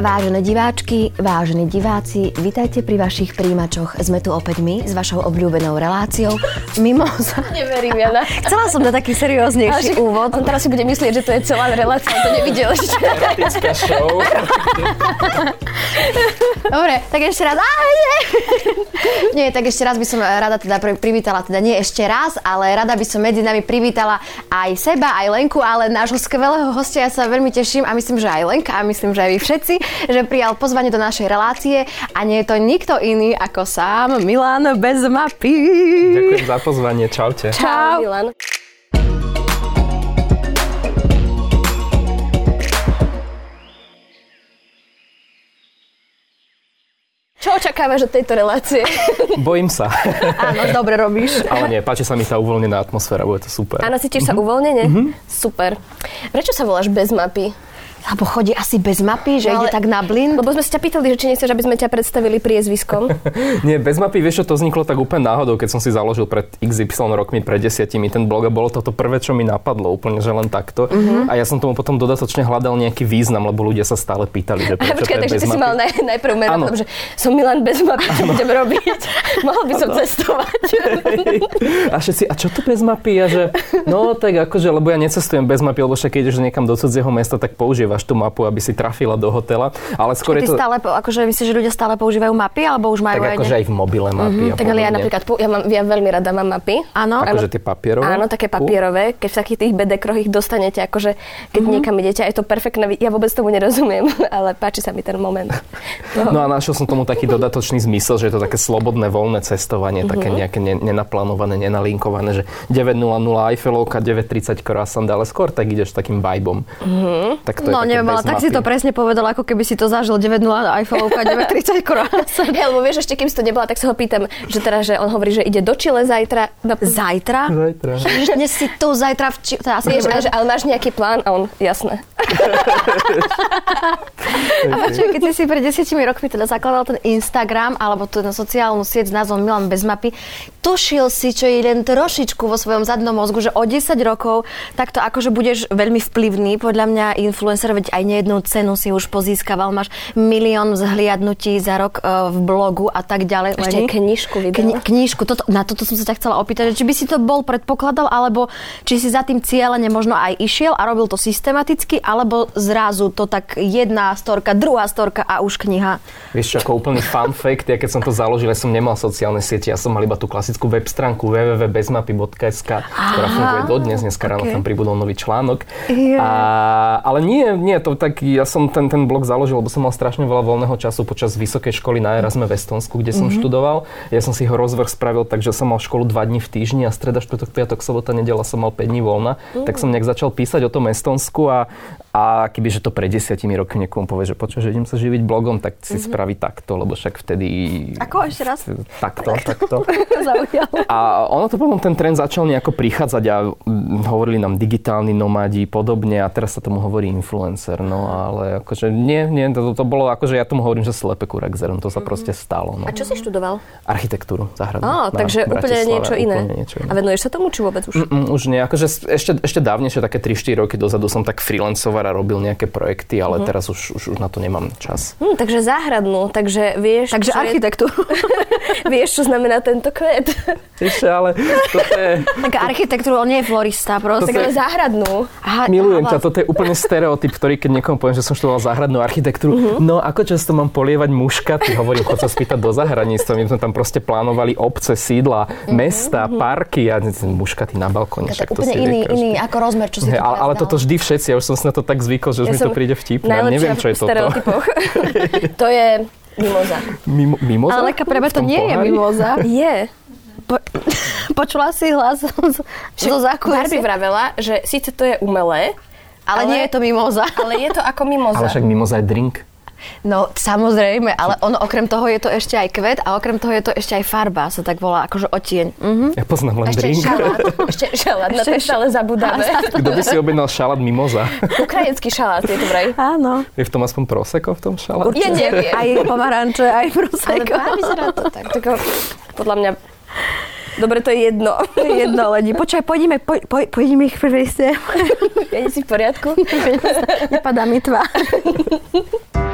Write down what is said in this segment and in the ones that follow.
Vážené diváčky, vážení diváci, vitajte pri vašich príjimačoch. Sme tu opäť my s vašou obľúbenou reláciou Mimoza. Neverím, Jana. Chcela som dať taký serióznejší úvod. On teraz si bude myslieť, že to je celá relácia, to nevidel ešte. Erotická show. Dobre, tak ešte raz. Á, nie. nie, tak ešte raz by som rada teda pri- privítala, teda nie ešte raz, ale rada by som medzi nami privítala aj seba, aj Lenku, ale nášho skvelého hostia. Ja sa veľmi teším a myslím, že aj Lenka a myslím, že aj vy všetci, že prijal pozvanie do našej relácie a nie je to nikto iný ako sám Milan bez mapy. Ďakujem za pozvanie, čaute. Čau. Milan. Očakávaš od tejto relácie? Bojím sa. Áno, dobre robíš. Ale nie, páči sa mi tá uvoľnená atmosféra, bude to super. Áno, cítiš sa uvoľnene? Super. Prečo sa voláš bez mapy? Lebo chodí asi bez mapy, že No, ide ale- tak na blin. Lebo sme sa ťa pýtali, že či nechceš, aby sme ťa predstavili priezviskom. Nie, bez mapy, vieš čo, to vzniklo tak úplne náhodou, keď som si založil pred XY rokmi, pred desiatimi ten blog a bolo to to prvé, čo mi napadlo, úplne, že len takto. A ja som tomu potom dodatočne hľadal nejaký význam, lebo ľudia sa stále pýtali, že prečo Počkaj, takže ty si mal naj, najprv meno, potom, že som Milan bez mapy, čo budem robiť? Mohol by som cestovať. A všetci, a čo to bez mapy? A že, no tak akože, lebo ja necestujem bez mapy, lebo však keď ideš niekam do cudzieho mesta, tak používaš tú mapu, aby si trafila do hotela. Ale skôr Ty je to... stále, akože myslíš, že ľudia stále používajú mapy, alebo už majú Tak aj akože aj v mobile mapy. a Tak ale ja napríklad, ja, mám, ja veľmi rada mám mapy. Áno. Akože tie papierové? Áno, také papierové. Keď v takých tých bedekroch ich dostanete, akože keď niekam idete, je to perfektné. Ja vôbec tomu nerozumiem, ale páči sa mi ten moment. No a našiel som tomu taký dodatočný zmysel, že je to také slobodné, voľné cestovanie, také nejaké ne- nenaplánované, nenalinkované, že 9.00 Eiffelovka, 9.30 croissant, ale skôr tak ideš takým vibom. Tak to je No také neviem, ale tak si to presne povedal, ako keby si to zažil 9.0 Eiffelovka, 9.30 korán. Hej, lebo vieš, ešte kým si to nebola, tak sa ho pýtam, že teda, že on hovorí, že ide do Čile zajtra. No, Zajtra? Zajtra. Že Dnes si tu, zajtra v či... Teda, asi Vieš, a že, ale máš nejaký plán? A on, jasné. A počuj, keď si si pred desiatimi rokmi teda zakladal ten Instagram, alebo tú na sociálnu sieť s názvom Milan bez mapy, tušil si, čo je len trošičku vo svojom zadnom mozgu, že o 10 rokov takto akože budeš veľmi vplyvný, podľa mňa influencer, veď aj nejednú cenu si už pozískaval, máš milión vzhliadnutí za rok e, v blogu a tak ďalej. Ešte Leni? knižku vydala. Kni- knižku, toto, na toto som sa ťa chcela opýtať, že či by si to bol predpokladal, alebo či si za tým cieľene možno aj išiel a robil to systematicky, alebo zrazu to tak jedna storka, druhá storka a už kniha. Vieš čo, ako úplný fun fact, ja keď som to založil, ja som nemal sociálne siete, ja som mal iba tú klasickú web stránku www.bezmapy.sk, ktorá funguje dodnes, dneska ráno tam pribudol nový článok. Ja. A, ale nie, nie, to tak, ja som ten, ten blog založil, lebo som mal strašne veľa voľného času počas vysokej školy na Erasme v Estonsku, kde som študoval. Ja som si ho rozvrh spravil, takže som mal školu 2 dní v týždni a streda, štvrtok, piatok, sobota, nedela som mal 5 dní voľna. Tak som nejak začal písať o tom Estonsku a, a kebyže to pred desiatimi rokmi niekomu povie, že počuj, že idem sa živiť blogom, tak si spraví takto, lebo však vtedy... Ako ešte raz? Takto, takto. A ono to potom ten trend začal nejako prichádzať a mm, hovorili nám digitálni nomádi podobne a teraz sa tomu hovorí influencer, no ale akože nie, nie, to, to bolo akože ja tomu hovorím, že slepe kurekzer, no to sa proste stalo, no. A čo si študoval? Architektúru záhradnú. Á, takže úplne niečo iné. Úplne niečo iné. A venuješ sa tomu, či vôbec už? Mm, už nie, akože ešte, ešte dávnejšie, také 3-4 roky dozadu som tak freelancoval a robil nejaké projekty, ale teraz už, už, už na to nemám čas. Hm, takže záhradnú, takže vieš, Takže čo je- architektúru. vieš, čo znamená tento kvet. Ešte, ale toto je... tak architektúru, on nie je florista, proste. tak ale záhradnú. Aha, Milujem aha, ťa, toto je úplne stereotyp, ktorý keď niekomu poviem, že som študoval záhradnú architektúru, no ako často mám polievať muškaty, hovorím, chod sa spýtať do zahraničstva, my sme tam proste plánovali obce, sídla, mesta, parky a muškaty na balkóne. To je úplne iný, iný ako rozmer, čo si tu ale, ale toto vždy všetci, ja už som si na to tak zvykol, že už mi to príde vtipné. Ja neviem, čo je v toto. stereotypoch. to je mimoza. Mimo, mimoza? Ale prebe to nie je pohári? mimoza. Je. Po, počula si hlas zo, zo Barbie vravela, že síce to je umelé, ale, nie je to mimoza. ale je to ako mimoza. Ale však mimoza je drink. No samozrejme, ale ono okrem toho je to ešte aj kvet a okrem toho je to ešte aj farba, sa tak volá, akože odtieň. Mhm. Ja poznám len Ešte drink. šalát. Ešte šalát, na ten stále zabudáme. Kto by si objednal šalát mimoza? Ukrajinský šalát, je to vraj. Áno. Je v tom aspoň proseko v tom šaláte? Ja neviem. Aj pomaranče, aj Ale prosecco. práve vyzerá to tak. tak podľa mňa... Dobre, to je jedno. To je jedno ledi. Počkaj, poďme, po, po, poďme ich privieť. Je si v poriadku? Nepadá mi tvár.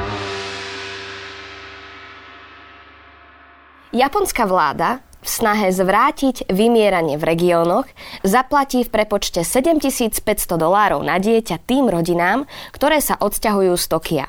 Japonská vláda v snahe zvrátiť vymieranie v regiónoch zaplatí v prepočte 7500 dolárov na dieťa tým rodinám, ktoré sa odsťahujú z Tokia.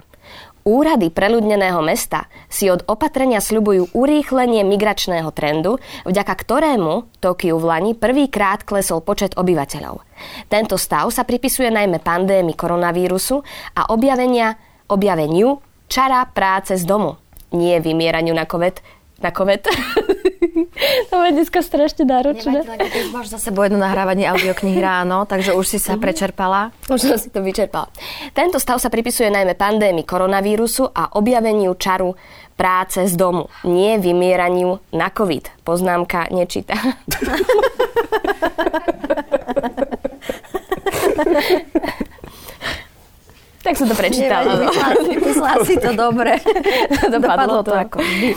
Úrady preľudneného mesta si od opatrenia sľubujú urýchlenie migračného trendu, vďaka ktorému Tokiu v Lani prvýkrát klesol počet obyvateľov. Tento stav sa pripisuje najmä pandémii koronavírusu a objavenia, objaveniu čara práce z domu. Nie vymieraniu na COVID, na COVID. to je dneska strašne náročné. Nevadí, máš za sebou jedno nahrávanie audioknihy ráno, takže už si sa prečerpala. Už som si to vyčerpala. Tento stav sa pripisuje najmä pandémii koronavírusu a objaveniu čaru práce z domu, nie vymieraniu na COVID. Poznámka nečíta. tak som to prečítala. Myslela si to dobre. Dopadlo to. ako vždy.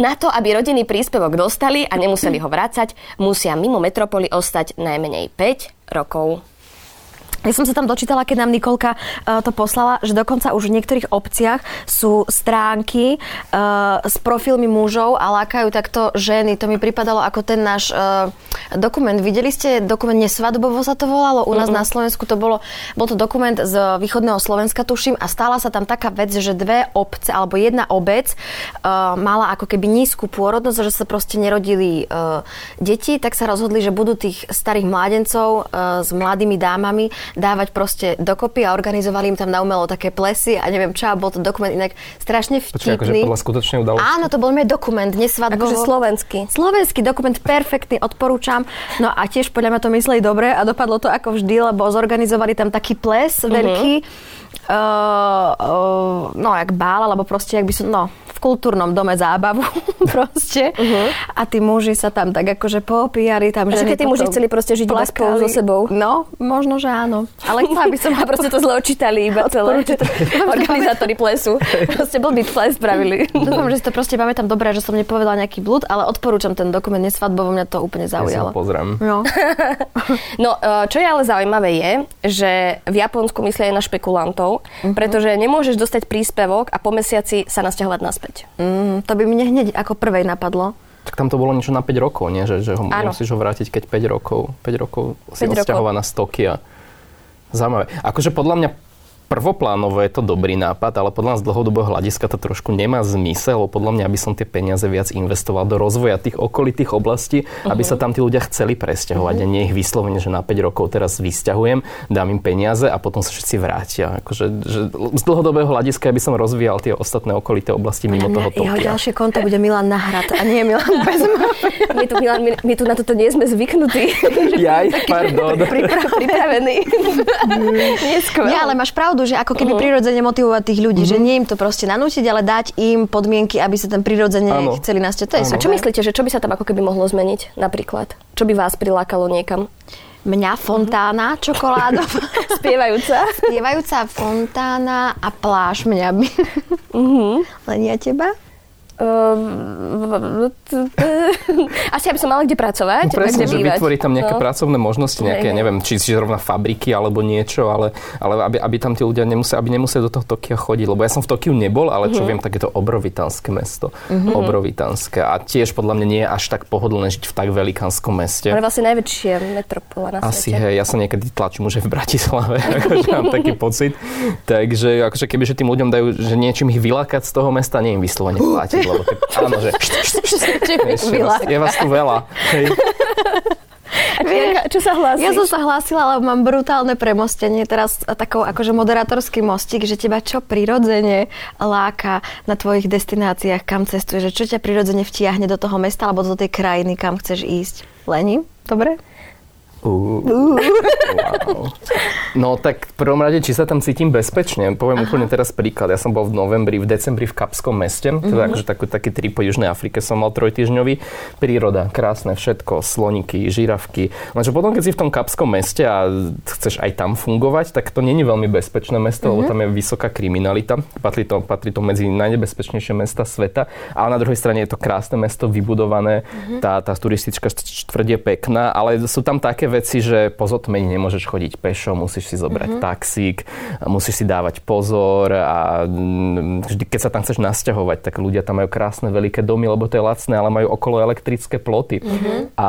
Na to, aby rodiny príspevok dostali a nemuseli ho vrácať, musia mimo metropoly ostať najmenej 5 rokov. Ja som sa tam dočítala, keď nám Nikolka uh, to poslala, že dokonca už v niektorých obciach sú stránky uh, s profilmi mužov a lákajú takto ženy. To mi pripadalo ako ten náš uh, dokument. Videli ste dokument Nesvadbovo sa to volalo? U nás uh-huh. na Slovensku to bolo, bol to dokument z východného Slovenska, tuším, a stála sa tam taká vec, že dve obce, alebo jedna obec uh, mala ako keby nízku pôrodnosť, že sa proste nerodili deti, tak sa rozhodli, že budú tých starých mládencov s mladými dámami dávať proste dokopy a organizovali im tam na umelo také plesy a neviem čo, a bol to dokument inak strašne akože vtipný. podľa skutočnej udalosti. Áno, to bol môj dokument, nesvadbovo. Akože slovenský. Slovenský dokument, perfektný, odporúčam. No a tiež podľa mňa to mysleli dobre a dopadlo to ako vždy, lebo zorganizovali tam taký ples uh-huh. Uh, uh, no, jak bál, alebo proste, jak by som, no, v kultúrnom dome zábavu proste. Uh-huh. A tí muži sa tam tak akože poopíjali. Tam A že keď tí muži chceli proste žiť iba spolu so sebou. No, možno, že áno. Ale chcela by som... A proste to zle očítali iba celé. Organizátori plesu. Proste blbý ples spravili. Dúfam, že si to proste pamätám dobre, že som nepovedala nejaký blúd, ale odporúčam ten dokument nesvadbovo, mňa to úplne Ja zaujalo. pozriem. No. No, e, čo je ale zaujímavé je, že v Japonsku myslia aj na špekulantov, pretože nemôžeš dostať príspevok a po mesiaci sa nasťahovať naspäť. Mm, to by mne hneď ako prvej napadlo. Tak tam to bolo niečo na 5 rokov, nie? Že, že ho Áno. musíš ho vrátiť, keď 5 rokov, 5 rokov si 5 rokov. odsťahovaná z Tokia. Zaujímavé. Akože podľa mňa prvoplánovo je to dobrý nápad, ale podľa nás z dlhodobého hľadiska to trošku nemá zmysel, lebo podľa mňa by som tie peniaze viac investoval do rozvoja tých okolitých oblastí, aby sa tam tí ľudia chceli presťahovať a nie ich vyslovene, že na 5 rokov teraz vysťahujem, dám im peniaze a potom sa všetci vrátia. Akože, že z dlhodobého hľadiska by som rozvíjal tie ostatné okolité oblasti mimo toho Jeho Tokia. ďalšie konto bude Milan Nahrad a nie Milan bez My tu, Milan, my, my tu na toto nie sme zvyknutí. Jaj, pardon. Skvelé. Nie, ale máš pravdu, že ako keby prirodzene motivovať tých ľudí, že nie im to proste nanútiť, ale dať im podmienky, aby sa tam prirodzene Áno. chceli nasťať. To je. A čo myslíte, že čo by sa tam ako keby mohlo zmeniť napríklad? Čo by vás prilákalo niekam? Mňa fontána čokoládová, Spievajúca? spievajúca fontána a pláž mňa by. Len ja teba? Ehm, Asi, aby som mala kde pracovať. No presne, kde že bývať. vytvoriť tam nejaké No. pracovné možnosti, nejaké, neviem, či, či zrovna fabriky alebo niečo, ale, ale aby, aby tam tí ľudia nemuseli, aby nemuseli do toho Tokia chodiť. Lebo ja som v Tokiu nebol, ale čo viem, tak je to obrovitánske mesto. Obrovitánske. A tiež podľa mňa nie je až tak pohodlné žiť v tak velikánskom meste. Ale vlastne najväčšia metropola na Asi svete. hej, ja sa niekedy tlačím už v Bratislave, akože mám taký pocit. Takže akože keby, že tým ľuďom dajú, že niečím ich vylákať z toho mesta, nie im vyslovene platiť, lebo keď, áno, že je, vás, tu veľa. Hej. A čo sa hlási? Ja som sa hlásila, lebo mám brutálne premostenie teraz takou akože moderátorský mostík, že teba čo prirodzene láka na tvojich destináciách, kam cestuješ, že čo ťa prirodzene vtiahne do toho mesta alebo do tej krajiny, kam chceš ísť. Leni? Dobre? Uh, wow. No tak v prvom rade, či sa tam cítim bezpečne. Poviem Aha. úplne teraz príklad. Ja som bol v novembri, v decembri v Kapskom meste, teda Mhm. akože taký, taký trip po Južnej Afrike som mal trojtyžňový. Príroda, krásne všetko, sloniky, žirafky. Lenže potom, keď si v tom Kapskom meste a chceš aj tam fungovať, tak to není veľmi bezpečné mesto, Mhm. lebo tam je vysoká kriminalita. Patrí to, patrí to medzi najnebezpečnejšie mesta sveta. Ale na druhej strane je to krásne mesto, vybudované. Mhm. Tá, tá turistická štvrť je pekná, ale sú tam také veci, že po zotmení nemôžeš chodiť pešo, musíš si zobrať mm-hmm. taxík, musíš si dávať pozor a mm, vždy, keď sa tam chceš nasťahovať, tak ľudia tam majú krásne veľké domy, lebo to je lacné, ale majú okolo elektrické ploty. Mm-hmm. A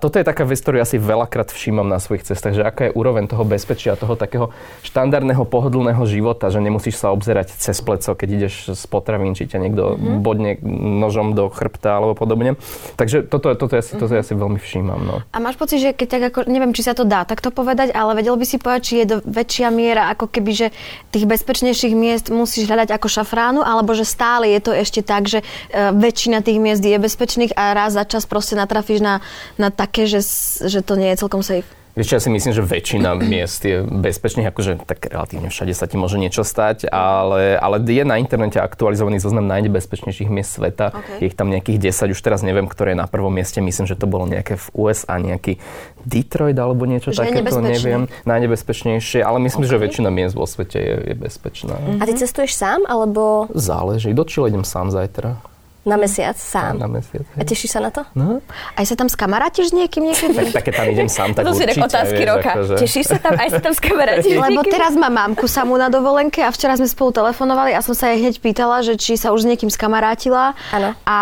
toto je taká vec, ktorú ja si veľakrát všímam na svojich cestách, že aká je úroveň toho bezpečia, toho takého štandardného pohodlného života, že nemusíš sa obzerať cez pleco, keď ideš z potravín, či ťa niekto mm-hmm. bodne nožom do chrbta alebo podobne. Takže toto, toto, ja si, toto ja si veľmi všímam. No. A máš pocit, že keď tak ako, neviem, či sa to dá takto povedať, ale vedel by si povedať, či je do väčšia miera, ako keby, že tých bezpečnejších miest musíš hľadať ako šafránu, alebo že stále je to ešte tak, že e, väčšina tých miest je bezpečných a raz za čas proste natrafíš na, na také, že, že to nie je celkom safe. Vieš, ja si myslím, že väčšina miest je bezpečných, akože tak relatívne všade sa ti môže niečo stať, ale, ale je na internete aktualizovaný zoznam najnebezpečnejších miest sveta. Okay. Je ich tam nejakých 10, už teraz neviem, ktoré je na prvom mieste. Myslím, že to bolo nejaké v USA, nejaký Detroit alebo niečo že takéto, neviem. Najnebezpečnejšie, ale myslím, okay. že väčšina miest vo svete je, je bezpečná. A ty cestuješ sám, alebo... Záleží. Do Chile idem sám zajtra. Na mesiac sám. Na mesiac. Hej. A tešíš sa na to? No. Aj sa tam skamarátiš s niekým niekedy? tak, také tam idem sám, tak to určite. To otázky vieš, roka. Akože... Tešíš sa tam, aj sa tam skamarátiš Lebo teraz mám mamku samú na dovolenke a včera sme spolu telefonovali a som sa jej hneď pýtala, že či sa už s niekým skamarátila. Áno. A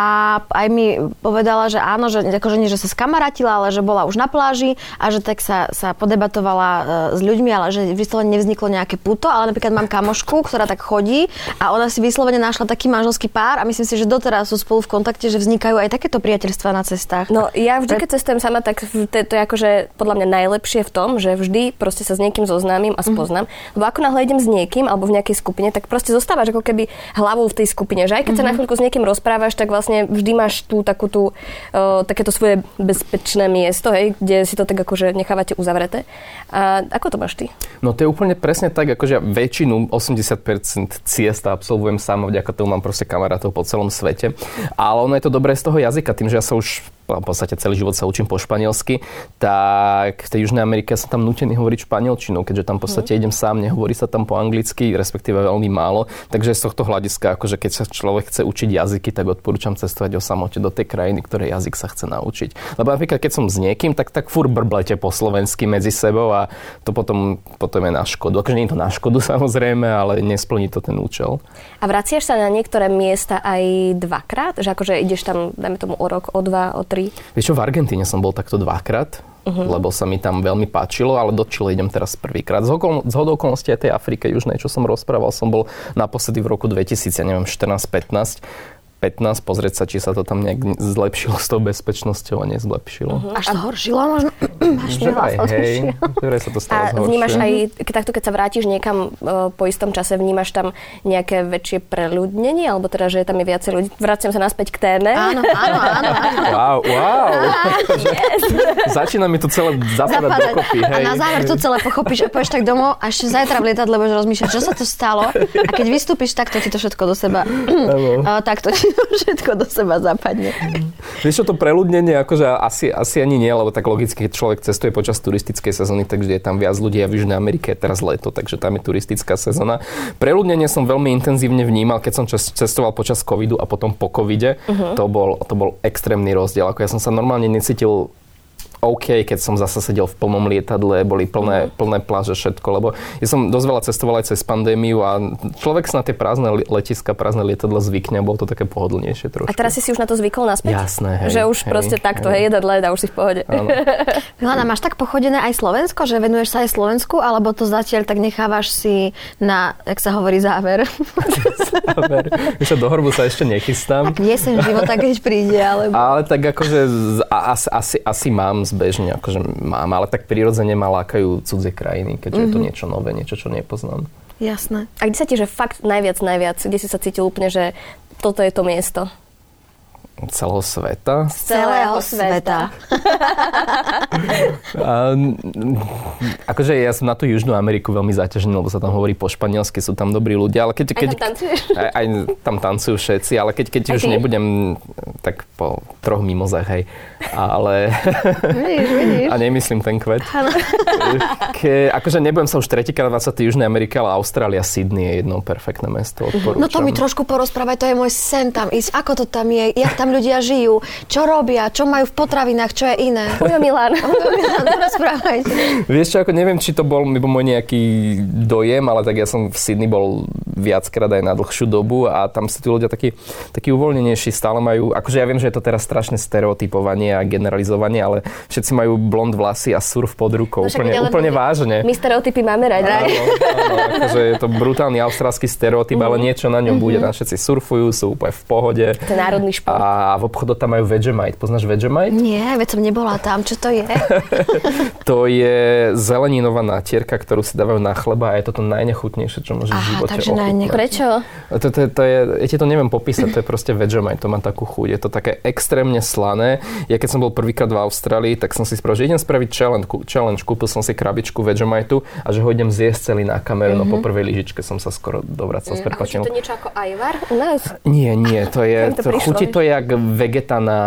aj mi povedala, že áno, že akože nie, že sa skamarátila, ale že bola už na pláži a že tak sa, sa podebatovala e, s ľuďmi, ale že vyslovene nevzniklo nejaké puto, ale napríklad mám kamošku, ktorá tak chodí a ona si vyslovene našla taký manželský pár a myslím si, že doteraz sú spolu v kontakte, že vznikajú aj takéto priateľstva na cestách. No ja vždy, keď cestujem sama, tak to, to je akože podľa mňa najlepšie v tom, že vždy proste sa s niekým zoznámim a mhm. spoznám. Mm-hmm. Lebo ako náhle idem s niekým alebo v nejakej skupine, tak proste zostávaš ako keby hlavou v tej skupine. Že aj keď mm-hmm. sa na mhm. chvíľku s niekým rozprávaš, tak vlastne vždy máš tú takú tú, uh, takéto svoje bezpečné miesto, hej, kde si to tak akože nechávate uzavreté. A ako to máš ty? No to je úplne presne tak, akože ja väčšinu, 80% ciest absolvujem sám, vďaka tomu mám proste kamarátov po celom svete. Ale ono je to dobré z toho jazyka, tým, že ja sa už v podstate celý život sa učím po španielsky, tak v tej Južnej Amerike som tam nutený hovoriť španielčinou, keďže tam v podstate mm. idem sám, nehovorí sa tam po anglicky, respektíve veľmi málo. Takže z tohto hľadiska, akože keď sa človek chce učiť jazyky, tak odporúčam cestovať o samote do tej krajiny, ktoré jazyk sa chce naučiť. Lebo napríklad, keď som s niekým, tak tak fur brblete po slovensky medzi sebou a to potom, potom je na škodu. Akože nie je to na škodu samozrejme, ale nesplní to ten účel. A vraciaš sa na niektoré miesta aj dvakrát? Že akože ideš tam, dajme tomu o rok, o dva, o tri? Vieš čo, v Argentíne som bol takto dvakrát, uh-huh. lebo sa mi tam veľmi páčilo, ale do Chile idem teraz prvýkrát. Z, okol, z okolností aj tej Afrike južnej, čo som rozprával, som bol naposledy v roku 2000, ja neviem, 14-15 15, pozrieť sa, či sa to tam nejak zlepšilo s tou bezpečnosťou a nezlepšilo. Uh-huh. Až to horšilo možno? Až aj, hej, sa to stalo A vnímaš aj, keď, takto keď sa vrátiš niekam uh, po istom čase, vnímaš tam nejaké väčšie preľudnenie, alebo teda, že tam je viacej ľudí? Vraciam sa naspäť k téme. Áno, áno, áno. wow, wow. yes. Začína mi to celé zapadať dokopy. Hej, a na záver to celé pochopíš a povieš tak domov a ešte zajtra v lietadle budeš rozmýšľať, čo sa to stalo a keď vystúpiš, tak to ti to všetko do seba, uh, tak to ti všetko do seba zapadne. Vieš čo, to preľudnenie, akože asi, asi ani nie, lebo tak logicky, keď človek cestuje počas turistickej sezóny, takže je tam viac ľudí a v Južnej Amerike je teraz leto, takže tam je turistická sezóna. Preľudnenie som veľmi intenzívne vnímal, keď som cestoval počas covidu a potom po covide. Uh-huh. To, bol, to bol extrémny rozdiel. Ako ja som sa normálne necítil OK, keď som zase sedel v plnom lietadle, boli plné, mm. plné pláže, všetko, lebo ja som dosť veľa cestoval aj cez pandémiu a človek sa na tie prázdne letiska, prázdne lietadla zvykne a bolo to také pohodlnejšie trošku. A teraz si si už na to zvykol naspäť? Jasné, hej, Že už hej, proste takto, hej, let a už si v pohode. Milana, máš tak pochodené aj Slovensko, že venuješ sa aj Slovensku, alebo to zatiaľ tak nechávaš si na, jak sa hovorí, záver? záver. Ešte do horbu sa ešte nechystám. Tak jesen života, keď príde, alebo... Ale tak akože asi, asi, asi mám z bežne akože mám, ale tak prirodzene ma lákajú cudzie krajiny, keďže mm-hmm. je to mhm. niečo nové, niečo, čo nepoznám. Jasné. A kde sa ti, že fakt najviac, najviac, kde si sa cítil úplne, že toto je to miesto? Celého sveta. Z celého sveta. a, akože ja som na tú Južnú Ameriku veľmi zaťažený, lebo sa tam hovorí po španielsky, sú tam dobrí ľudia, ale keď... keď aj tam tancuješ? Aj, aj tam tancujú všetci, ale keď, keď už nebudem tak po troch mimozách, hej. Ale... vidíš, vidíš. A nemyslím ten kvet. Ke, akože nebudem sa už tretíkrát vrácať Južnej Amerike, ale Austrália, Sydney je jedno perfektné mesto. Odporúčam. No to mi trošku porozprávaj, to je môj sen tam ísť. Ako to tam je? Jak tam ľudia žijú, čo robia, čo majú v potravinách, čo je iné. Ujo Milan. Rozprávajte. Vieš čo, ako neviem, či to bol môj nejaký dojem, ale tak ja som v Sydney bol viackrát aj na dlhšiu dobu a tam si tí ľudia takí, takí uvoľnenejší, stále majú, akože ja viem, že je to teraz strašné stereotypovanie a generalizovanie, ale všetci majú blond vlasy a surf pod rukou, No úplne, len- úplne vážne. My stereotypy máme radi. Áno, áno, akože je to brutálny austrálsky stereotyp, ale niečo na ňom bude. Tam všetci surfujú, sú úplne v pohode. To je národný šport. A v obchodu tam majú Vegemite. Poznáš Vegemite? Nie, veď som nebola tam. Čo to je? To je zeleninová natierka, ktorú si dávajú na chleba a je to to najnechutnejšie, čo môžeš v živote takže ochutnať. Najnech- Prečo? To, to, to je, ja ti to neviem popísať, to je proste Vegemite, to má takú chuť. Je to také extrémne slané. Ja keď som bol prvýkrát v Austrálii, tak som si spravil, že idem spraviť challenge, challenge. kúpil som si krabičku Vegemite a že ho idem zjesť celý na kameru, no po prvej lyžičke som sa skoro dovracal s Ako či prepačením. to niečo ako ajvar u nás? Nie, nie, to je, to to, prišlo, chutí to jak vegeta na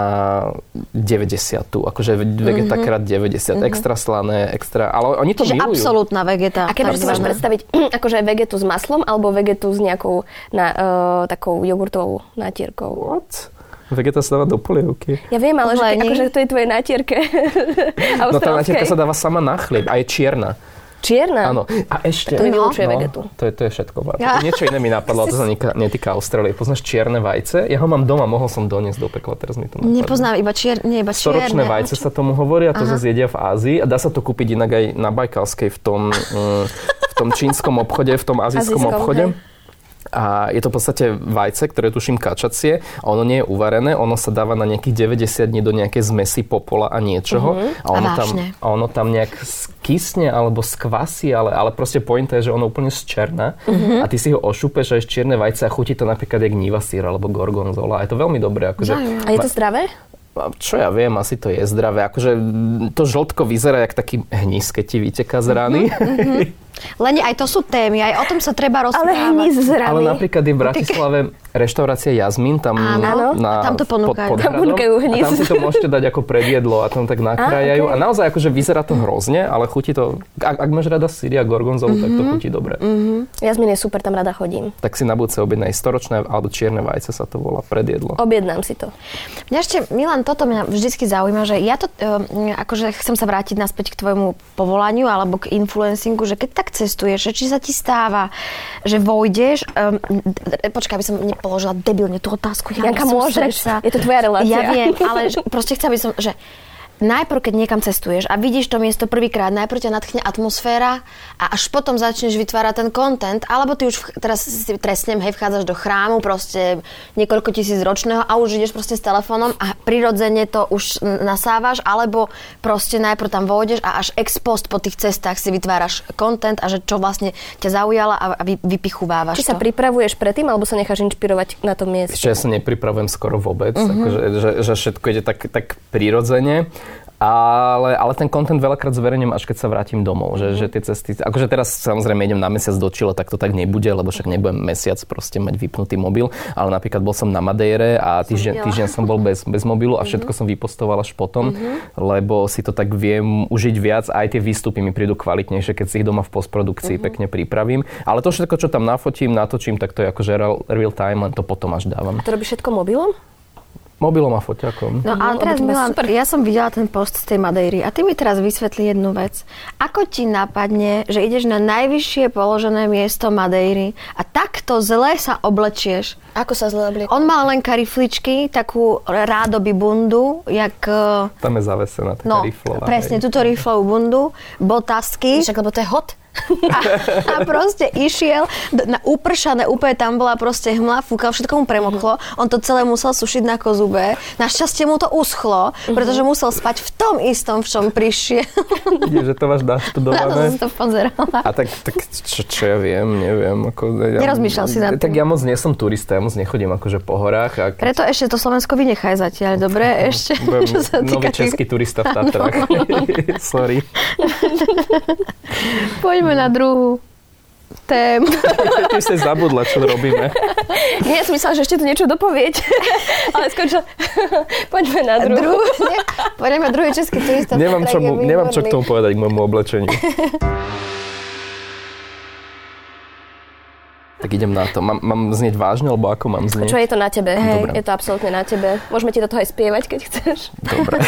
90 akože vegeta krát 90, extra slané, extra, ale oni to Čiže milujú. absolútna vegeta. A keď si máš predstaviť akože vegetu s maslom alebo vegetu s nejakou na, uh, takou jogurtovou natierkou? What? Vegeta sa dáva do polievky. Ja viem, ale že akože to je tvoje natierke. No tá natierka Austrálskej. sa dáva sama na chlieb a je čierna. Čierna? Áno. A ešte... To nevylučuje vegetu. To je, to je všetko. Ja. Niečo iné mi napadlo, to sa netýka, netýka Austrálie. Poznáš čierne vajce? Ja ho mám doma, mohol som doniesť do pekla, teraz mi to napadlo. Nepoznám iba čierne, nie iba čierne. Storočné vajce sa tomu hovorí a to zase jedia v Ázii a dá sa to kúpiť inak aj na Bajkalskej v tom, mm, v tom čínskom obchode, v tom Azijskom, obchode. hej. A je to v podstate vajce, ktoré tuším kačacie a ono nie je uvarené, ono sa dáva na nejakých 90 dní do nejakej zmesi popola a niečoho. A, ono A tam, a ono tam nejak skysne alebo skvasí, ale, ale proste pointa je, že ono úplne zčerná a ty si ho ošúpeš a ješ čierne vajce a chutí to napríklad jak niva sír alebo gorgonzola. A je to veľmi dobré. Akože, A je to zdravé? Čo ja viem, asi to je zdravé. Akože to žltko vyzerá jak taký hníz, keď ti vyteká z rany. Leni, aj to sú témy, aj o tom sa treba Ale rozprávať. hníz z rany. Ale napríklad je v Bratislave reštaurácia Jazmin, tam, Áno, na, a tam to ponúkajú. pod, pod Tam ponúkajú a hníz. tam si to môžete dať ako predjedlo a tam tak nakrájajú. Á, A, okej. naozaj akože vyzerá to hrozne, ale chutí to, ak, ak máš rada síria gorgonzolu, tak to Mhm. chutí dobre. Jazmin je super, tam rada chodím. Tak si na budúce objednaj storočné alebo čierne vajce sa to volá predjedlo. Objednám si to. Mňa ešte, Milan, toto mňa vždycky zaujíma, že ja to, um, akože chcem sa vrátiť naspäť k tvojmu povolaniu alebo k influencingu, že keď tak cestuješ, že či sa ti stáva, že vojdeš, um, počkaj, aby som nepoložila debilne tú otázku. Janka, môžeš. Je to tvoja relácia. Ja viem, ale proste chcela by som, že najprv, keď niekam cestuješ a vidíš to miesto prvýkrát, najprv ťa nadchne atmosféra a až potom začneš vytvárať ten content, alebo ty už v, teraz si trestnem, hej, vchádzaš do chrámu, proste niekoľko tisíc ročného a už ideš proste s telefónom a prirodzene to už nasávaš, alebo proste najprv tam vôjdeš a až ex post po tých cestách si vytváraš content a že čo vlastne ťa zaujala a, vy, vypichovávaš Či sa to. pripravuješ predtým, alebo sa necháš inšpirovať na tom mieste? Ešte ja sa nepripravujem skoro vôbec, uh-huh. akože, že, že všetko ide tak, tak prirodzene. Ale, ale ten content veľakrát zverejňujem, až keď sa vrátim domov. Že, že tie cesty, akože teraz samozrejme idem na mesiac do Chile, tak to tak nebude, lebo však nebudem mesiac proste mať vypnutý mobil. Ale napríklad bol som na Madeire a týždeň, týždeň som bol bez, bez mobilu a všetko som vypostoval až potom, lebo si to tak viem užiť viac. Aj tie výstupy mi prídu kvalitnejšie, keď si ich doma v postprodukcii pekne pripravím. Ale to všetko, čo tam nafotím, natočím, tak to je akože real, real time, len to potom až dávam. A to robíš všetko mobilom? Mobilom a foťakom. No ale Mhm, teraz, Milan, super. ja som videla ten post z tej Madejry a ty mi teraz vysvetli jednu vec. Ako ti napadne, že ideš na najvyššie položené miesto Madejry a takto zle sa oblečieš? Ako sa zle obliekam? On mal len karifličky, takú rádoby bundu, jak... eh, Tam je zavesená taká No, riflová. presne, túto riflovú bundu, botasky Však, lebo to je hot. A, a proste išiel na upršané, úplne tam bola proste hmla, fúkal, všetko mu premoklo. On to celé musel sušiť na kozube. Našťastie mu to uschlo, pretože musel spať v tom istom, v čom prišiel. Vidíš, že to máš Na to naštudované. som to pozerala. A tak, tak čo, čo ja viem, neviem. Ako, ja, Nerozmýšľal si nad Tak tým. ja moc nie som turista, ja moc nechodím akože po horách. A keď Preto ešte to Slovensko vynechaj zatiaľ, dobre? Ešte, budem čo sa nový týka tých- český turista v Tatrách. Sorry. Poďme na druhú tému. Ty si zabudla, čo robíme. Nie, som myslela, že ešte tu niečo dopovieť. Ale skončila. Poďme na druhú. Druhú, nie, poďme druhý český turista. Nemám čo, nemám čo k tomu povedať, k môjmu oblečeniu. Tak idem na to. Mám, mám znieť vážne, alebo ako mám znieť? Čo je to na tebe? Hej, Dobre. je to absolútne na tebe. Môžeme ti do toho aj spievať, keď chceš. Dobre.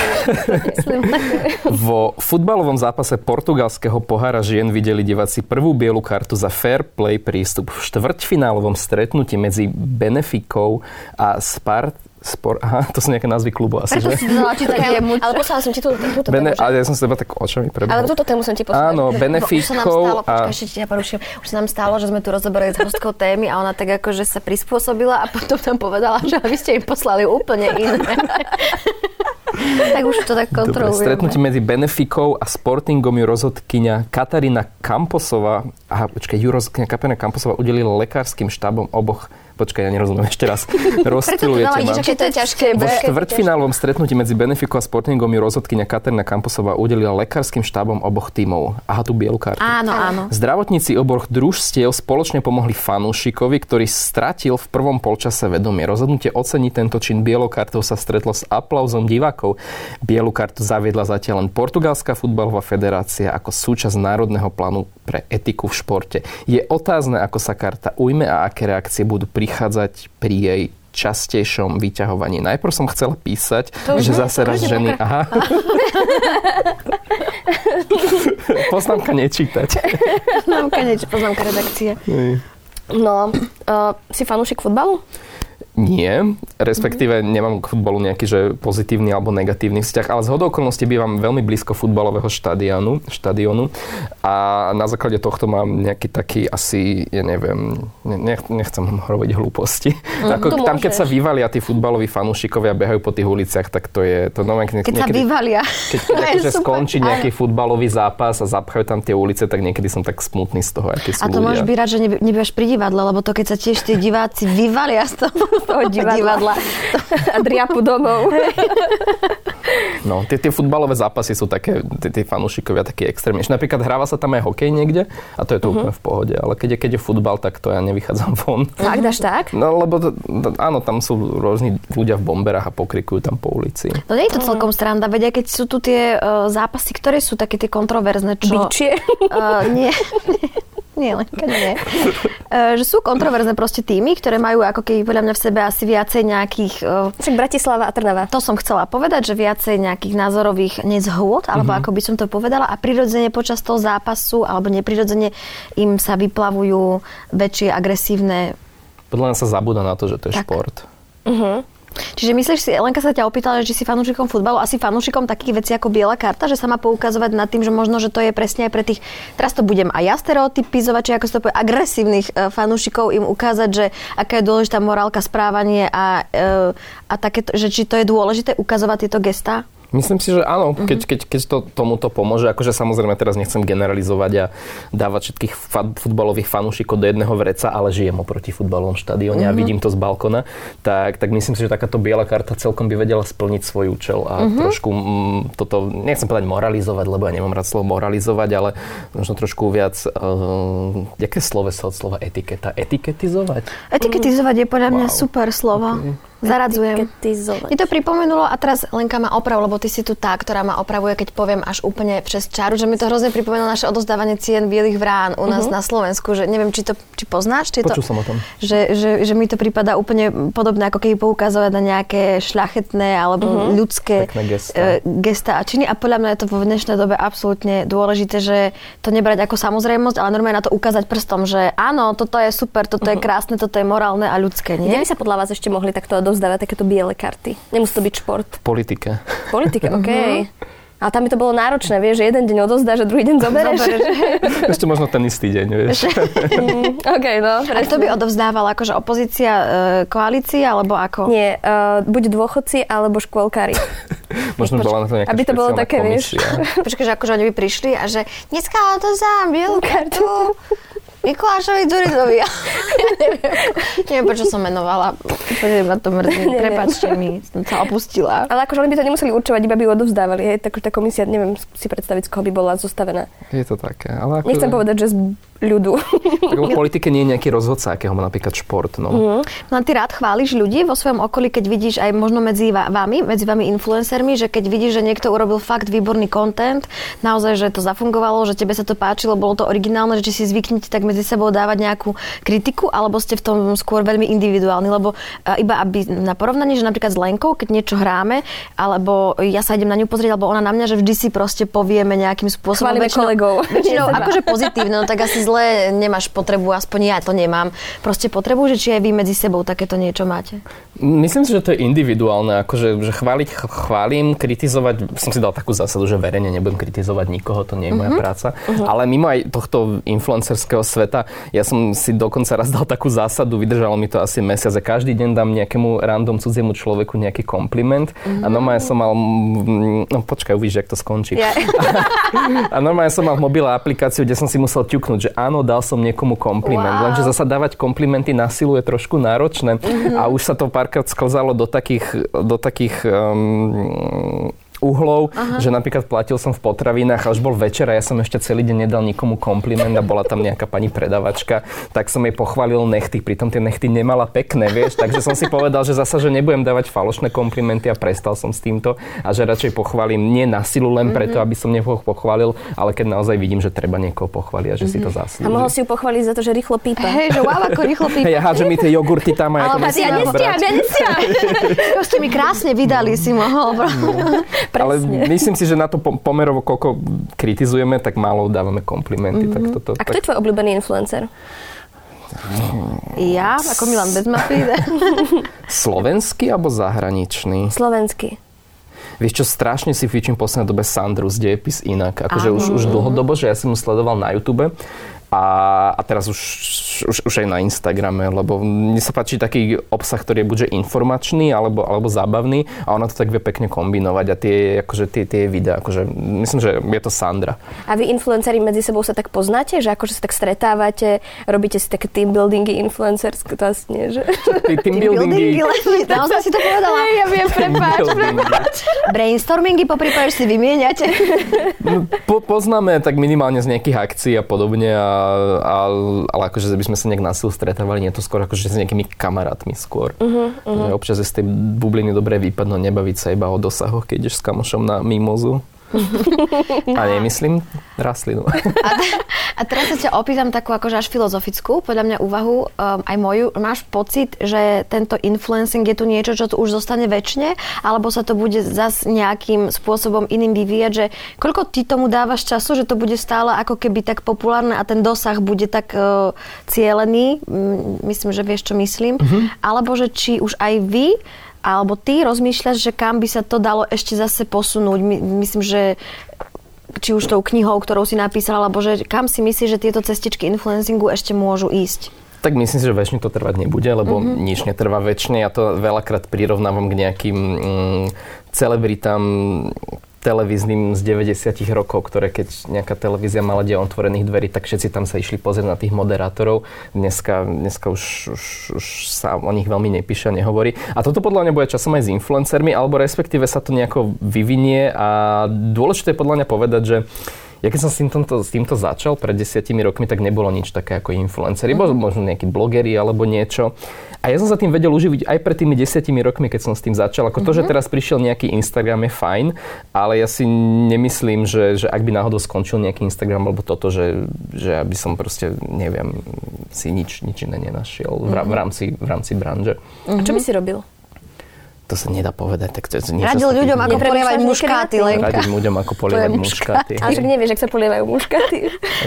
Vo futbalovom zápase portugalského pohára žien videli diváci prvú bielu kartu za fair play prístup v štvrťfinálovom stretnutí medzi Benefikou a Spart, Spor, aha, to sú nejaké názvy klubu asi, Preto že? také. Ale poslala som ti tú, túto Bene, tému, že? ale ja som sa teba tak očami Ale prebehol. túto tému som ti poslala. Áno, Už sa nám stalo, počkaj, a... ešte ti ja poruším, už sa nám stalo, že sme tu rozoberali s hostkou témy a ona tak akože sa prispôsobila a potom nám povedala, že vy ste im poslali úplne iné. tak už to tak Dobre, kontrolujeme. stretnutie medzi Benefikou a Sportingom ju rozhodkynia Katarína Kamposová, aha, počkaj, ju rozhodkynia Katarína Kamposová udelila lekárskym štábom oboch Počkaj, ja nerozumiem ešte raz. Ma. vidíš, Či to je ťažké? Vo štvrťfinálovom stretnutí medzi Benefikou a Sportingom ju rozhodkynia Katerina Kamposová udelila lekárskym štábom oboch tímov. Aha, tú bielu kartu. Áno, áno. Zdravotníci oboch družstiev spoločne pomohli fanúšikovi, ktorý stratil v prvom polčase vedomie. Rozhodnutie oceniť tento čin bielou kartou sa stretlo s aplauzom divákov. Bielu kartu zaviedla zatiaľ len Portugalská futbalová federácia ako súčasť národného plánu pre etiku v športe. Je otázne, ako sa karta ujme a aké reakcie budú prichádzať pri jej častejšom vyťahovaní. Najprv som chcela písať, že zase raz ženy... Aha. Poznámka nečítať. Poznámka, niečo, poznámka redakcie. No, uh, si fanúšik futbalu? Nie, respektíve nemám k futbalu nejaký že pozitívny alebo negatívny vzťah, ale z hodou okolností bývam veľmi blízko futbalového štadionu, štadionu a na základe tohto mám nejaký taký asi, ja neviem, nech, nechcem robiť hlúposti. Ako, to tam, keď sa vyvalia tí futbaloví fanúšikovia, behajú po tých uliciach, tak to je, to no, niekedy, Keď sa vyvalia. keď, keď akože skončí nejaký futbalový zápas a zapchajú tam tie ulice, tak niekedy som tak smutný z toho, akí sú A to ľudia. môžeš byť rád, že nebývaš pri divadle, lebo to keď sa tiež tí diváci vyvalia z toho, toho divadla. divadla. A driapu domov. No, tie, tie futbalové zápasy sú také, tie, tie fanúšikovia takí extrémnejší. Napríklad hráva sa tam aj hokej niekde a to je to uh-huh. úplne v pohode, ale keď je, keď je futbal, tak to ja nevychádzam von. Tak dáš tak? No lebo to, to, áno, tam sú rôzni ľudia v bomberách a pokrikujú tam po ulici. No nie je to celkom sranda, veď aj keď sú tu tie uh, zápasy, ktoré sú také tie kontroverzné, čo... Bičie? Uh, nie, nie, Lenka, nie. Uh, že sú kontroverzné proste týmy, ktoré majú ako keby podľa mňa v sebe asi viacej nejakých... Uh, Však Bratislava a Trnava. to som chcela povedať, že viacej nejakých názorových nezhôd, alebo ako by som to povedala, a prirodzene počas toho zápasu, alebo neprirodzene im sa vyplavujú väčšie agresívne Podľa mňa sa zabúda na to, že to je Tak. šport. Čiže myslíš si, Lenka sa ťa opýtala, že si fanúšikom futbalu, asi fanúšikom takých vecí ako biela karta, že sa má poukazovať nad tým, že možno, že to je presne aj pre tých, teraz to budem aj ja stereotypizovať, či ako sa to povie, agresívnych e, fanúšikov im ukázať, že aká je dôležitá morálka správanie a, e, a takéto, že či to je dôležité ukazovať tieto gestá? Myslím si, že áno, Mhm. keď, keď, keď to tomuto pomôže. Akože samozrejme teraz nechcem generalizovať a dávať všetkých fa- futbalových fanúšikov do jedného vreca, ale žijem oproti futbalovom štadióne Mhm. a vidím to z balkona, tak, tak myslím si, že takáto biela karta celkom by vedela splniť svoj účel a Mhm. trošku mm, toto, nechcem povedať moralizovať, lebo ja nemám rád slovo moralizovať, ale možno trošku viac, uh, jaké slovo sa od slova etiketa? Etiketizovať? Etiketizovať je podľa mňa Wow. super slovo. Zaradzujem. Etiketizovať. Mi to pripomenulo, a teraz Lenka ma oprav, lebo ty si tu tá, ktorá ma opravuje, keď poviem až úplne přes čaru, že mi to hrozne pripomenulo naše odozdávanie cien bielých vrán u nás na Slovensku, že neviem, či to či poznáš, či to, som o tom. Že, že, že mi to prípada úplne podobné, ako keby poukazovať na nejaké šľachetné alebo ľudské Pekné gestá. e, gestá a činy. A podľa mňa je to vo dnešnej dobe absolútne dôležité, že to nebrať ako samozrejmosť, ale normálne na to ukázať prstom, že áno, toto je super, toto je krásne, toto je morálne a ľudské. Kde Nie? by sa podľa vás ešte mohli takto odovzdávať takéto biele karty? Nemusí to byť šport. V politike. Politika, OK. Ale tam by to bolo náročné, vieš, že jeden deň odozdáš a druhý deň zoberieš. Ešte možno ten istý deň, vieš. OK, no, A kto by odovzdával? Akože opozícia, e, koalícia, alebo ako? Nie, uh, buď dôchodci alebo škôlkári. Možno bola na to nejaká aby to bolo také, vieš. komisia. Počkaj, že akože oni by prišli a že dneska odovzdám bielú kartu Mikulášovi Dzuridovi. ja neviem, neviem, prečo som menovala. Úplne ma to mrzí. Prepačte mi, som sa opustila. Ale akože oni by to nemuseli určovať, iba by ju odovzdávali. Hej, tak tá komisia, neviem si predstaviť, z koho by bola zostavená. Je to také. Ale ako Nechcem povedať, že z ľudu. Tak v politike nie je nejaký rozhodca, akého má napríklad šport. No. Mm. No a ty rád chváliš ľudí vo svojom okolí, keď vidíš aj možno medzi vami, medzi vami influencermi, že keď vidíš, že niekto urobil fakt výborný content, naozaj, že to zafungovalo, že tebe sa to páčilo, bolo to originálne, že či si zvyknete tak medzi sebou dávať nejakú kritiku, alebo ste v tom skôr veľmi individuálni, lebo iba aby na porovnanie, že napríklad s Lenkou, keď niečo hráme, alebo ja sa idem na ňu pozrieť, alebo ona na mňa, že vždy si proste povieme nejakým spôsobom. Chválime väčšinou, kolegov. Väčšinou akože pozitívne, no tak asi zle nemáš potrebu, aspoň ja to nemám. Proste potrebu, že či aj vy medzi sebou takéto niečo máte? Myslím si, že to je individuálne, akože že chváliť chválim, kritizovať, som si dal takú zásadu, že verejne nebudem kritizovať nikoho, to nie je moja uh-huh. práca. Uh-huh. Ale mimo aj tohto influencerského sveta, ja som si dokonca raz dal takú zásadu, vydržalo mi to asi mesiac a každý deň dám nejakému random cudziemu človeku nejaký kompliment uh-huh. a normálne som mal, no počkaj, uvidíš, jak to skončí. Yeah. a normálne som mal v mobile aplikáciu, kde som si musel ťuknúť, že áno, dal som niekomu kompliment. Wow. Lenže zasa dávať komplimenty na silu je trošku náročné uh-huh. a už sa to párkrát sklzalo do takých, do takých um, uhlov, Aha. že napríklad platil som v potravinách a už bol večer a ja som ešte celý deň nedal nikomu kompliment a bola tam nejaká pani predavačka, tak som jej pochválil nechty, pritom tie nechty nemala pekné, vieš, takže som si povedal, že zasa, že nebudem dávať falošné komplimenty a prestal som s týmto a že radšej pochválim nie na silu len preto, mm-hmm. aby som niekoho pochválil, ale keď naozaj vidím, že treba niekoho pochváliť a že mm-hmm. si to mhm. zaslúži. A mohol si ju pochváliť za to, že rýchlo pípa. Hej, že wow, ako rýchlo pípa. Ja hádžem mi tie jogurty tam a ja to ja nestiam, ja nestiam. Ste mi krásne vydali, si mohol. Presne. Ale myslím si, že na to pomerovo, koľko kritizujeme, tak málo dávame komplimenty. Mm-hmm. Tak toto, A kto tak... je tvoj obľúbený influencer? Ja? Ako Milan bez mapy? Slovenský alebo zahraničný? Slovenský. Vieš čo, strašne si fičím poslednej dobe Sandru z Dejepis inak. Akože už, už dlhodobo, že ja som mu sledoval na YouTube a, a teraz už, už, už aj na Instagrame, lebo mne sa páči taký obsah, ktorý je buďže informačný alebo, alebo zábavný a ona to tak vie pekne kombinovať a tie, akože, tie, tie videá, akože, myslím, že je to Sandra. A vy influenceri medzi sebou sa tak poznáte, že akože sa tak stretávate, robíte si také team buildingy influencerské, to asi nie, že? Team, team buildingy. Naozaj si to povedala. ja viem, prepáč, prepáč. Brainstormingy po prípade si vymieňate. No, po, poznáme tak minimálne z nejakých akcií a podobne a, ale akože by sme sa nejak na silu stretávali, nie to skôr akože s nejakými kamarátmi skôr. Uh-huh, uh-huh. Že občas je z tej bubliny dobre vypadnúť, nebaviť sa iba o dosahoch, keď ideš s kamošom na mimozu. A nemyslím rastlinu. A, a teraz sa ťa opýtam takú akože až filozofickú, podľa mňa úvahu, um, aj moju. Máš pocit, že tento influencing je tu niečo, čo tu už zostane väčšine, alebo sa to bude zas nejakým spôsobom iným vyvíjať, že koľko ty tomu dávaš času, že to bude stále ako keby tak populárne a ten dosah bude tak uh, cielený, myslím, že vieš, čo myslím, uh-huh. alebo že či už aj vy alebo ty rozmýšľaš, že kam by sa to dalo ešte zase posunúť? My, myslím, že či už tou knihou, ktorou si napísala, alebo že kam si myslíš, že tieto cestičky influencingu ešte môžu ísť? Tak myslím si, že väčšine to trvať nebude, lebo mm-hmm. nič netrvá väčšine. Ja to veľakrát prirovnávam k nejakým mm, celebritám, televíznym z 90 rokov, ktoré keď nejaká televízia mala deň otvorených dverí, tak všetci tam sa išli pozrieť na tých moderátorov. Dneska, dneska už, už, už sa o nich veľmi nepíše a nehovorí. A toto podľa mňa bude časom aj s influencermi, alebo respektíve sa to nejako vyvinie a dôležité je podľa mňa povedať, že ja keď som s týmto, s týmto začal pred desiatimi rokmi, tak nebolo nič také ako influencery. Mm. Možno nejakí blogeri alebo niečo. A ja som sa tým vedel uživiť aj pred tými desiatimi rokmi, keď som s tým začal. Ako to, mm-hmm. že mhm. teraz prišiel nejaký Instagram je fajn, ale ja si nemyslím, že, že ak by náhodou skončil nejaký Instagram alebo toto, že, že aby som proste, neviem, si nič, nič iné nenašiel mm-hmm. v, v, mhm. rámci, v rámci branže. Mm-hmm. A čo by si robil? to sa nedá povedať. Tak to, Radil ľuďom, ako polievať muškáty, Lenka. Radiť ľuďom, ako polievať muškáty. A však nevieš, ak sa polievajú muškáty.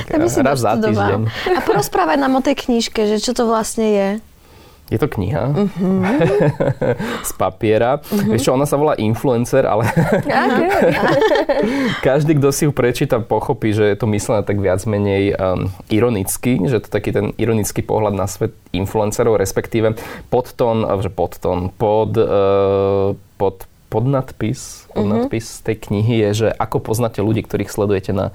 Okay, raz za týždeň. A porozprávať nám o tej knižke, že čo to vlastne je. Je to kniha uh-huh. z papiera. Uh-huh. Vieš čo, ona sa volá Influencer, ale každý, kto si ju prečíta, pochopí, že je to myslené tak viac menej um, ironicky, že to taký ten ironický pohľad na svet influencerov, respektíve podtón, že podtón, pod, uh, pod podnadpis, podnadpis uh-huh. tej knihy je, že ako poznáte ľudí, ktorých sledujete na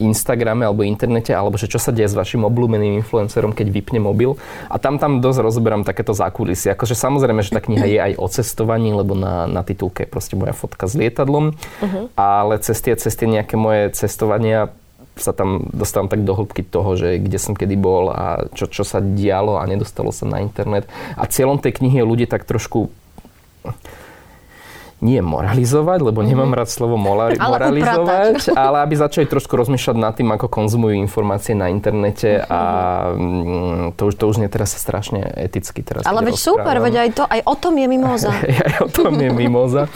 Instagrame alebo internete, alebo že čo sa deje s vašim obľúbeným influencerom, keď vypne mobil. A tam tam dosť rozoberám takéto zákulisie. Akože samozrejme, že tá kniha je aj o cestovaní, lebo na, na titulke je proste moja fotka s lietadlom, uh-huh. ale cez tie, cez tie nejaké moje cestovania sa tam dostávam tak do hĺbky toho, že kde som kedy bol a čo, čo sa dialo a nedostalo sa na internet. A cieľom tej knihy je ľudí tak trošku nie moralizovať, lebo nemám mhm. rád slovo ale moralizovať, ale aby začali trošku rozmýšľať nad tým, ako konzumujú informácie na internete a mm, to už, to už nie teraz strašne eticky teraz. Ale veď super, veď aj, to, aj o tom je mimoza. aj o tom je mimoza.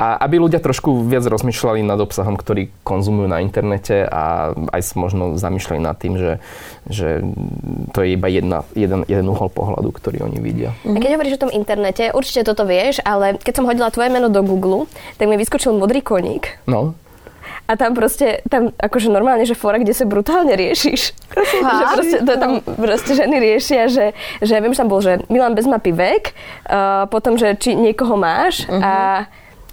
A aby ľudia trošku viac rozmýšľali nad obsahom, ktorý konzumujú na internete a aj možno zamýšľali nad tým, že, že to je iba jedna, jeden, jeden uhol pohľadu, ktorý oni vidia. A keď hovoríš o tom internete, určite toto vieš, ale keď som hodila tvoje meno do Google, tak mi vyskočil modrý koník. No. A tam proste, tam akože normálne, že fora, kde sa brutálne riešiš. že proste, to tam proste ženy riešia, že, že ja viem, že tam bol, že Milan bez mapy vek, uh, potom, že či niekoho máš uh-huh. a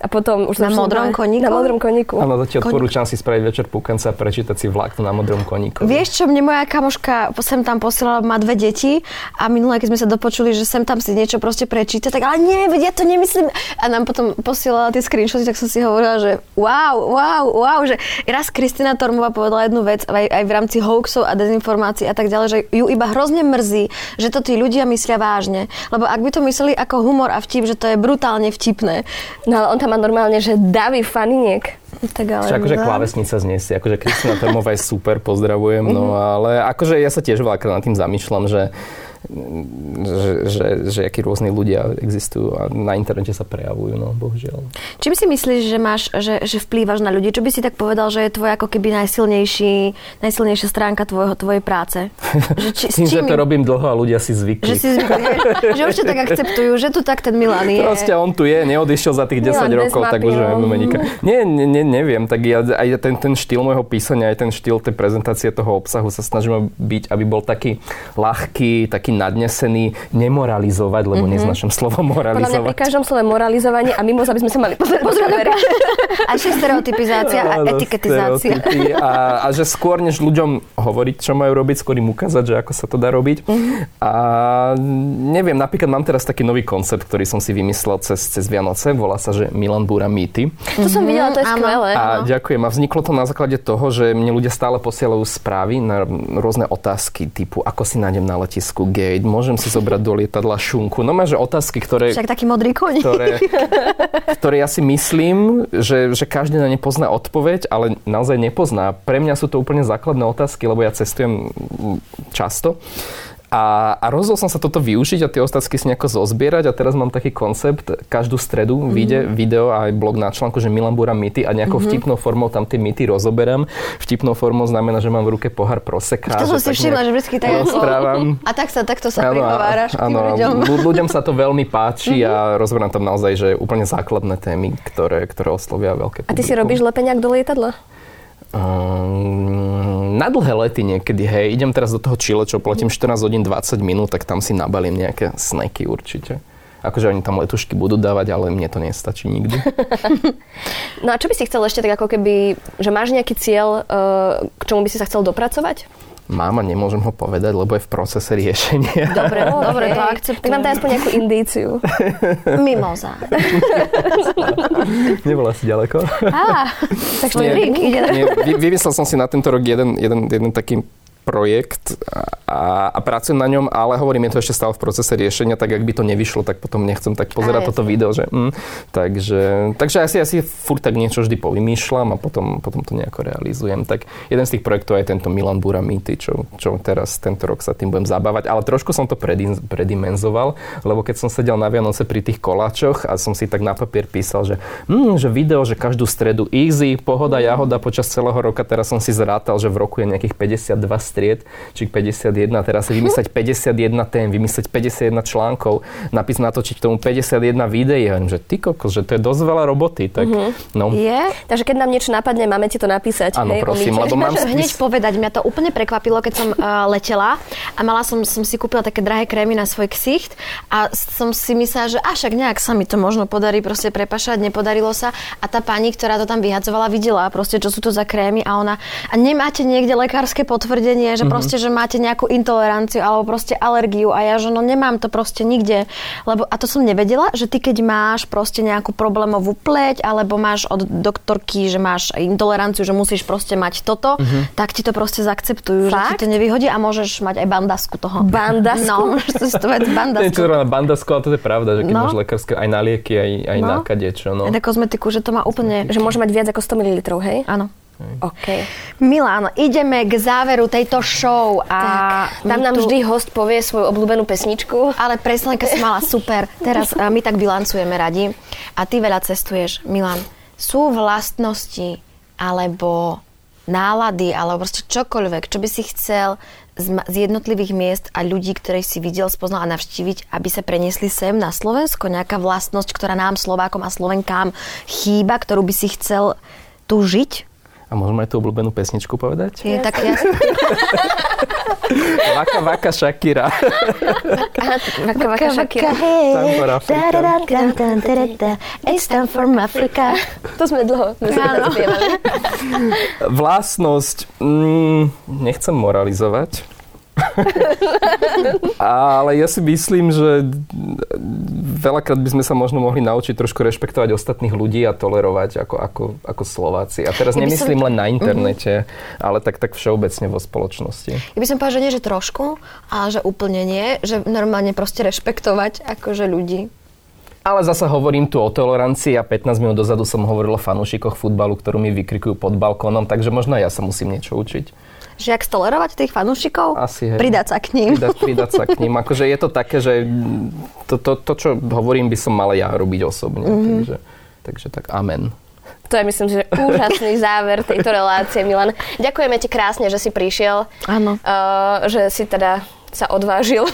a potom už na modrom koníku? Na modrom koníku. Áno, to ti odporúčam si spraviť večer púkanca a prečítať si vlak na modrom koníku. Vieš čo, mne moja kamoška sem tam posielala, má dve deti a minulé, keď sme sa dopočuli, že sem tam si niečo proste prečíta, tak ale nie, veď ja to nemyslím. A nám potom posielala tie screenshoty, tak som si hovorila, že wow, wow, wow, že raz Kristina Tormová povedala jednu vec aj, aj v rámci hoaxov a dezinformácií a tak ďalej, že ju iba hrozne mrzí, že to tí ľudia myslia vážne. Lebo ak by to mysleli ako humor a vtip, že to je brutálne vtipné. No ale on tam má normálne, že davy faniniek. Tak ale Čiže akože klávesnica zniesie, akože Kristina Termová je super, pozdravujem, no ale akože ja sa tiež veľakrát nad tým zamýšľam, že že, že, akí rôzni ľudia existujú a na internete sa prejavujú, no bohužiaľ. By si myslíš, že máš, že, že vplývaš na ľudí? Čo by si tak povedal, že je tvoj ako keby najsilnejší, najsilnejšia stránka tvojho, tvojej práce? Že či, Tým, že to robím dlho a ľudia si zvykli. Že si zvykli, že už tak akceptujú, že tu tak ten Milan je. Proste on tu je, neodišiel za tých 10 Milan rokov, tak už no. Nie, nie, nie, neviem, tak ja, aj ten, ten štýl môjho písania, aj ten štýl tej prezentácie toho obsahu sa snažíme byť, aby bol taký ľahký, taký nadnesený, nemoralizovať, lebo mm-hmm. neznašam slovo moralizovať. Podľa mňa pri každom slove moralizovanie a mimo aby sme sa mali pozrieť. a že stereotypizácia a etiketizácia. A, a že skôr, než ľuďom hovoriť, čo majú robiť, skôr im ukázať, že ako sa to dá robiť. Mm-hmm. A neviem, napríklad mám teraz taký nový koncept, ktorý som si vymyslel cez, cez Vianoce, volá sa, že Milan Búra mýty. To som videla, to je skvelé. A ďakujem. A vzniklo to na základe toho, že mne ľudia stále posielajú správy na rôzne otázky typu, ako si nájdem na letisku, gate, môžem si zobrať do lietadla šunku. No máš otázky, ktoré... Však taký modrý koň. Ktoré, ktoré ja si myslím, že, že každý na ne pozná odpoveď, ale naozaj nepozná. Pre mňa sú to úplne základné otázky, lebo ja cestujem často. A, a rozhodol som sa toto využiť a tie otázky si nejako zozbierať a teraz mám taký koncept, každú stredu mm-hmm. vyjde video a aj blog na článku, že Milan Búra mýty a nejakou mm-hmm. vtipnou formou tam tie mýty rozoberám. Vtipnou formou znamená, že mám v ruke pohár proseka. To som si všimla, že vždy tak rozprávam. A tak sa, takto sa áno, prihováraš áno, ľuďom. ľuďom sa to veľmi páči mm-hmm. a rozberám tam naozaj, že úplne základné témy, ktoré, ktoré oslovia veľké publikum. A ty si robíš lepeniak do lietadla? Um, na dlhé lety niekedy, hej, idem teraz do toho Chile, čo poletím 14 hodín 20 minút, tak tam si nabalím nejaké snacky určite. Akože oni tam letušky budú dávať, ale mne to nestačí nikdy. no a čo by si chcel ešte tak ako keby, že máš nejaký cieľ, uh, k čomu by si sa chcel dopracovať? Mám a nemôžem ho povedať, lebo je v procese riešenia. Dobre, oh, dobre, to akceptujem. Tak nám daj aspoň nejakú indíciu. Mimoza. Nebola si ďaleko. Á, tak tvoj drink ide. Nie, vymyslel som si na tento rok jeden, jeden, jeden taký projekt a, a pracujem na ňom, ale hovorím, je to ešte stále v procese riešenia, tak ak by to nevyšlo, tak potom nechcem tak pozerať toto video, že? Mm, takže, takže asi, asi furt tak niečo vždy povymýšľam a potom, potom to nejako realizujem. Tak jeden z tých projektov je tento Milan Bura Mýty, čo, čo teraz tento rok sa tým budem zabávať, ale trošku som to predimenzoval, lebo keď som sedel na Vianoce pri tých koláčoch a som si tak na papier písal, že, mm, že video, že každú stredu easy, pohoda, jahoda počas celého roka, teraz som si zrátal, že v roku je nejakých 52 stried, či 51, teraz si vymyslieť 51 tém, vymyslieť 51 článkov, napísať natočiť tomu 51 videí. Ja že ty kokos, že to je dosť veľa roboty. Tak, uh-huh. no. Je? Takže keď nám niečo napadne, máme ti to napísať. Áno, prosím, lebo mám spis... hneď povedať, mňa to úplne prekvapilo, keď som uh, letela a mala som, som si kúpila také drahé krémy na svoj ksicht a som si myslela, že až ak nejak sa mi to možno podarí proste prepašať, nepodarilo sa a tá pani, ktorá to tam vyhadzovala, videla proste, čo sú to za krémy a ona a nemáte niekde lekárske potvrdenie ochorenie, že proste, že máte nejakú intoleranciu alebo proste alergiu a ja, že no nemám to proste nikde. Lebo, a to som nevedela, že ty keď máš proste nejakú problémovú pleť alebo máš od doktorky, že máš intoleranciu, že musíš proste mať toto, tak ti to proste zaakceptujú, že ti Fakt? to nevyhodí a môžeš mať aj bandasku toho. Bandasku? No, to mať Nie, bandasku. čo na bandasku, ale to je pravda, že keď No. máš lekárske aj na lieky, aj, aj No. na kadečo. No. Na kozmetiku, že to má úplne... Že môže mať viac ako 100 ml, hej? Áno. OK. Milán, ideme k záveru tejto show a Tam my nám tu- vždy host povie svoju obľúbenú pesničku. Ale presne, keď si mala super. Teraz eh, my tak bilancujeme radi a ty veľa cestuješ. Milan, sú vlastnosti alebo nálady alebo proste čokoľvek, čo by si chcel z, ma- z jednotlivých miest a ľudí, ktorých si videl, spoznal a navštíviť, aby sa preniesli sem na Slovensko? Nejaká vlastnosť, ktorá nám, Slovákom a Slovenkám chýba, ktorú by si chcel tu žiť? A môžeme aj tú obľúbenú pesničku povedať? Je tak jasné. Vaka, vaka, Shakira. Vaka, vaka, Shakira. It's time for Africa. To sme dlho sme Áno. Vlastnosť, mm, nechcem moralizovať, ale ja si myslím, že veľakrát by sme sa možno mohli naučiť trošku rešpektovať ostatných ľudí a tolerovať ako, ako, ako Slováci. A teraz Ja by som- nemyslím len na internete, ale tak, tak všeobecne vo spoločnosti. Ja by som povedala, že nie, že trošku, ale že úplne nie, že normálne proste rešpektovať akože ľudí. Ale zasa hovorím tu o tolerancii a 15 minút dozadu som hovoril o fanúšikoch futbalu, ktorú mi vykrikujú pod balkónom, takže možno ja sa musím niečo učiť. Že ak stolerovať tých fanúšikov, Asi, hej. pridať sa k ním. Pridať, pridať sa k ním. Akože je to také, že to, to, to čo hovorím, by som mala ja robiť osobne. Mhm. Mm-hmm. Takže, takže tak amen. To je myslím, že úžasný záver tejto relácie, Milan. Ďakujeme ti krásne, že si prišiel. Áno. Uh, že si teda sa odvážil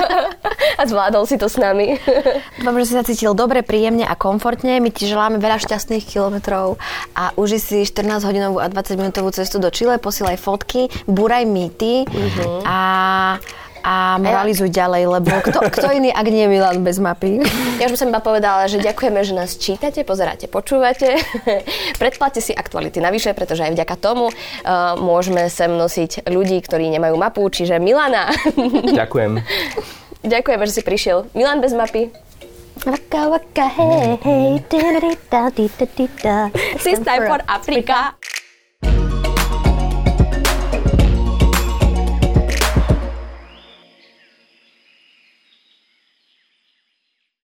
a zvládol si to s nami. Dúfam, že si sa cítil dobre, príjemne a komfortne. My ti želáme veľa šťastných kilometrov a uži si 14-hodinovú a 20-minútovú cestu do Chile, posielaj fotky, buraj mýty a, a moralizuj ďalej, lebo kto, kto iný, ak nie Milan bez mapy? Ja už by som iba povedala, že ďakujeme, že nás čítate, pozeráte, počúvate. Predplatte si aktuality navyše, pretože aj vďaka tomu uh, môžeme sem nosiť ľudí, ktorí nemajú mapu, čiže Milana. Ďakujem. Ďakujeme, že si prišiel. Milan bez mapy. Da da da. System for Africa.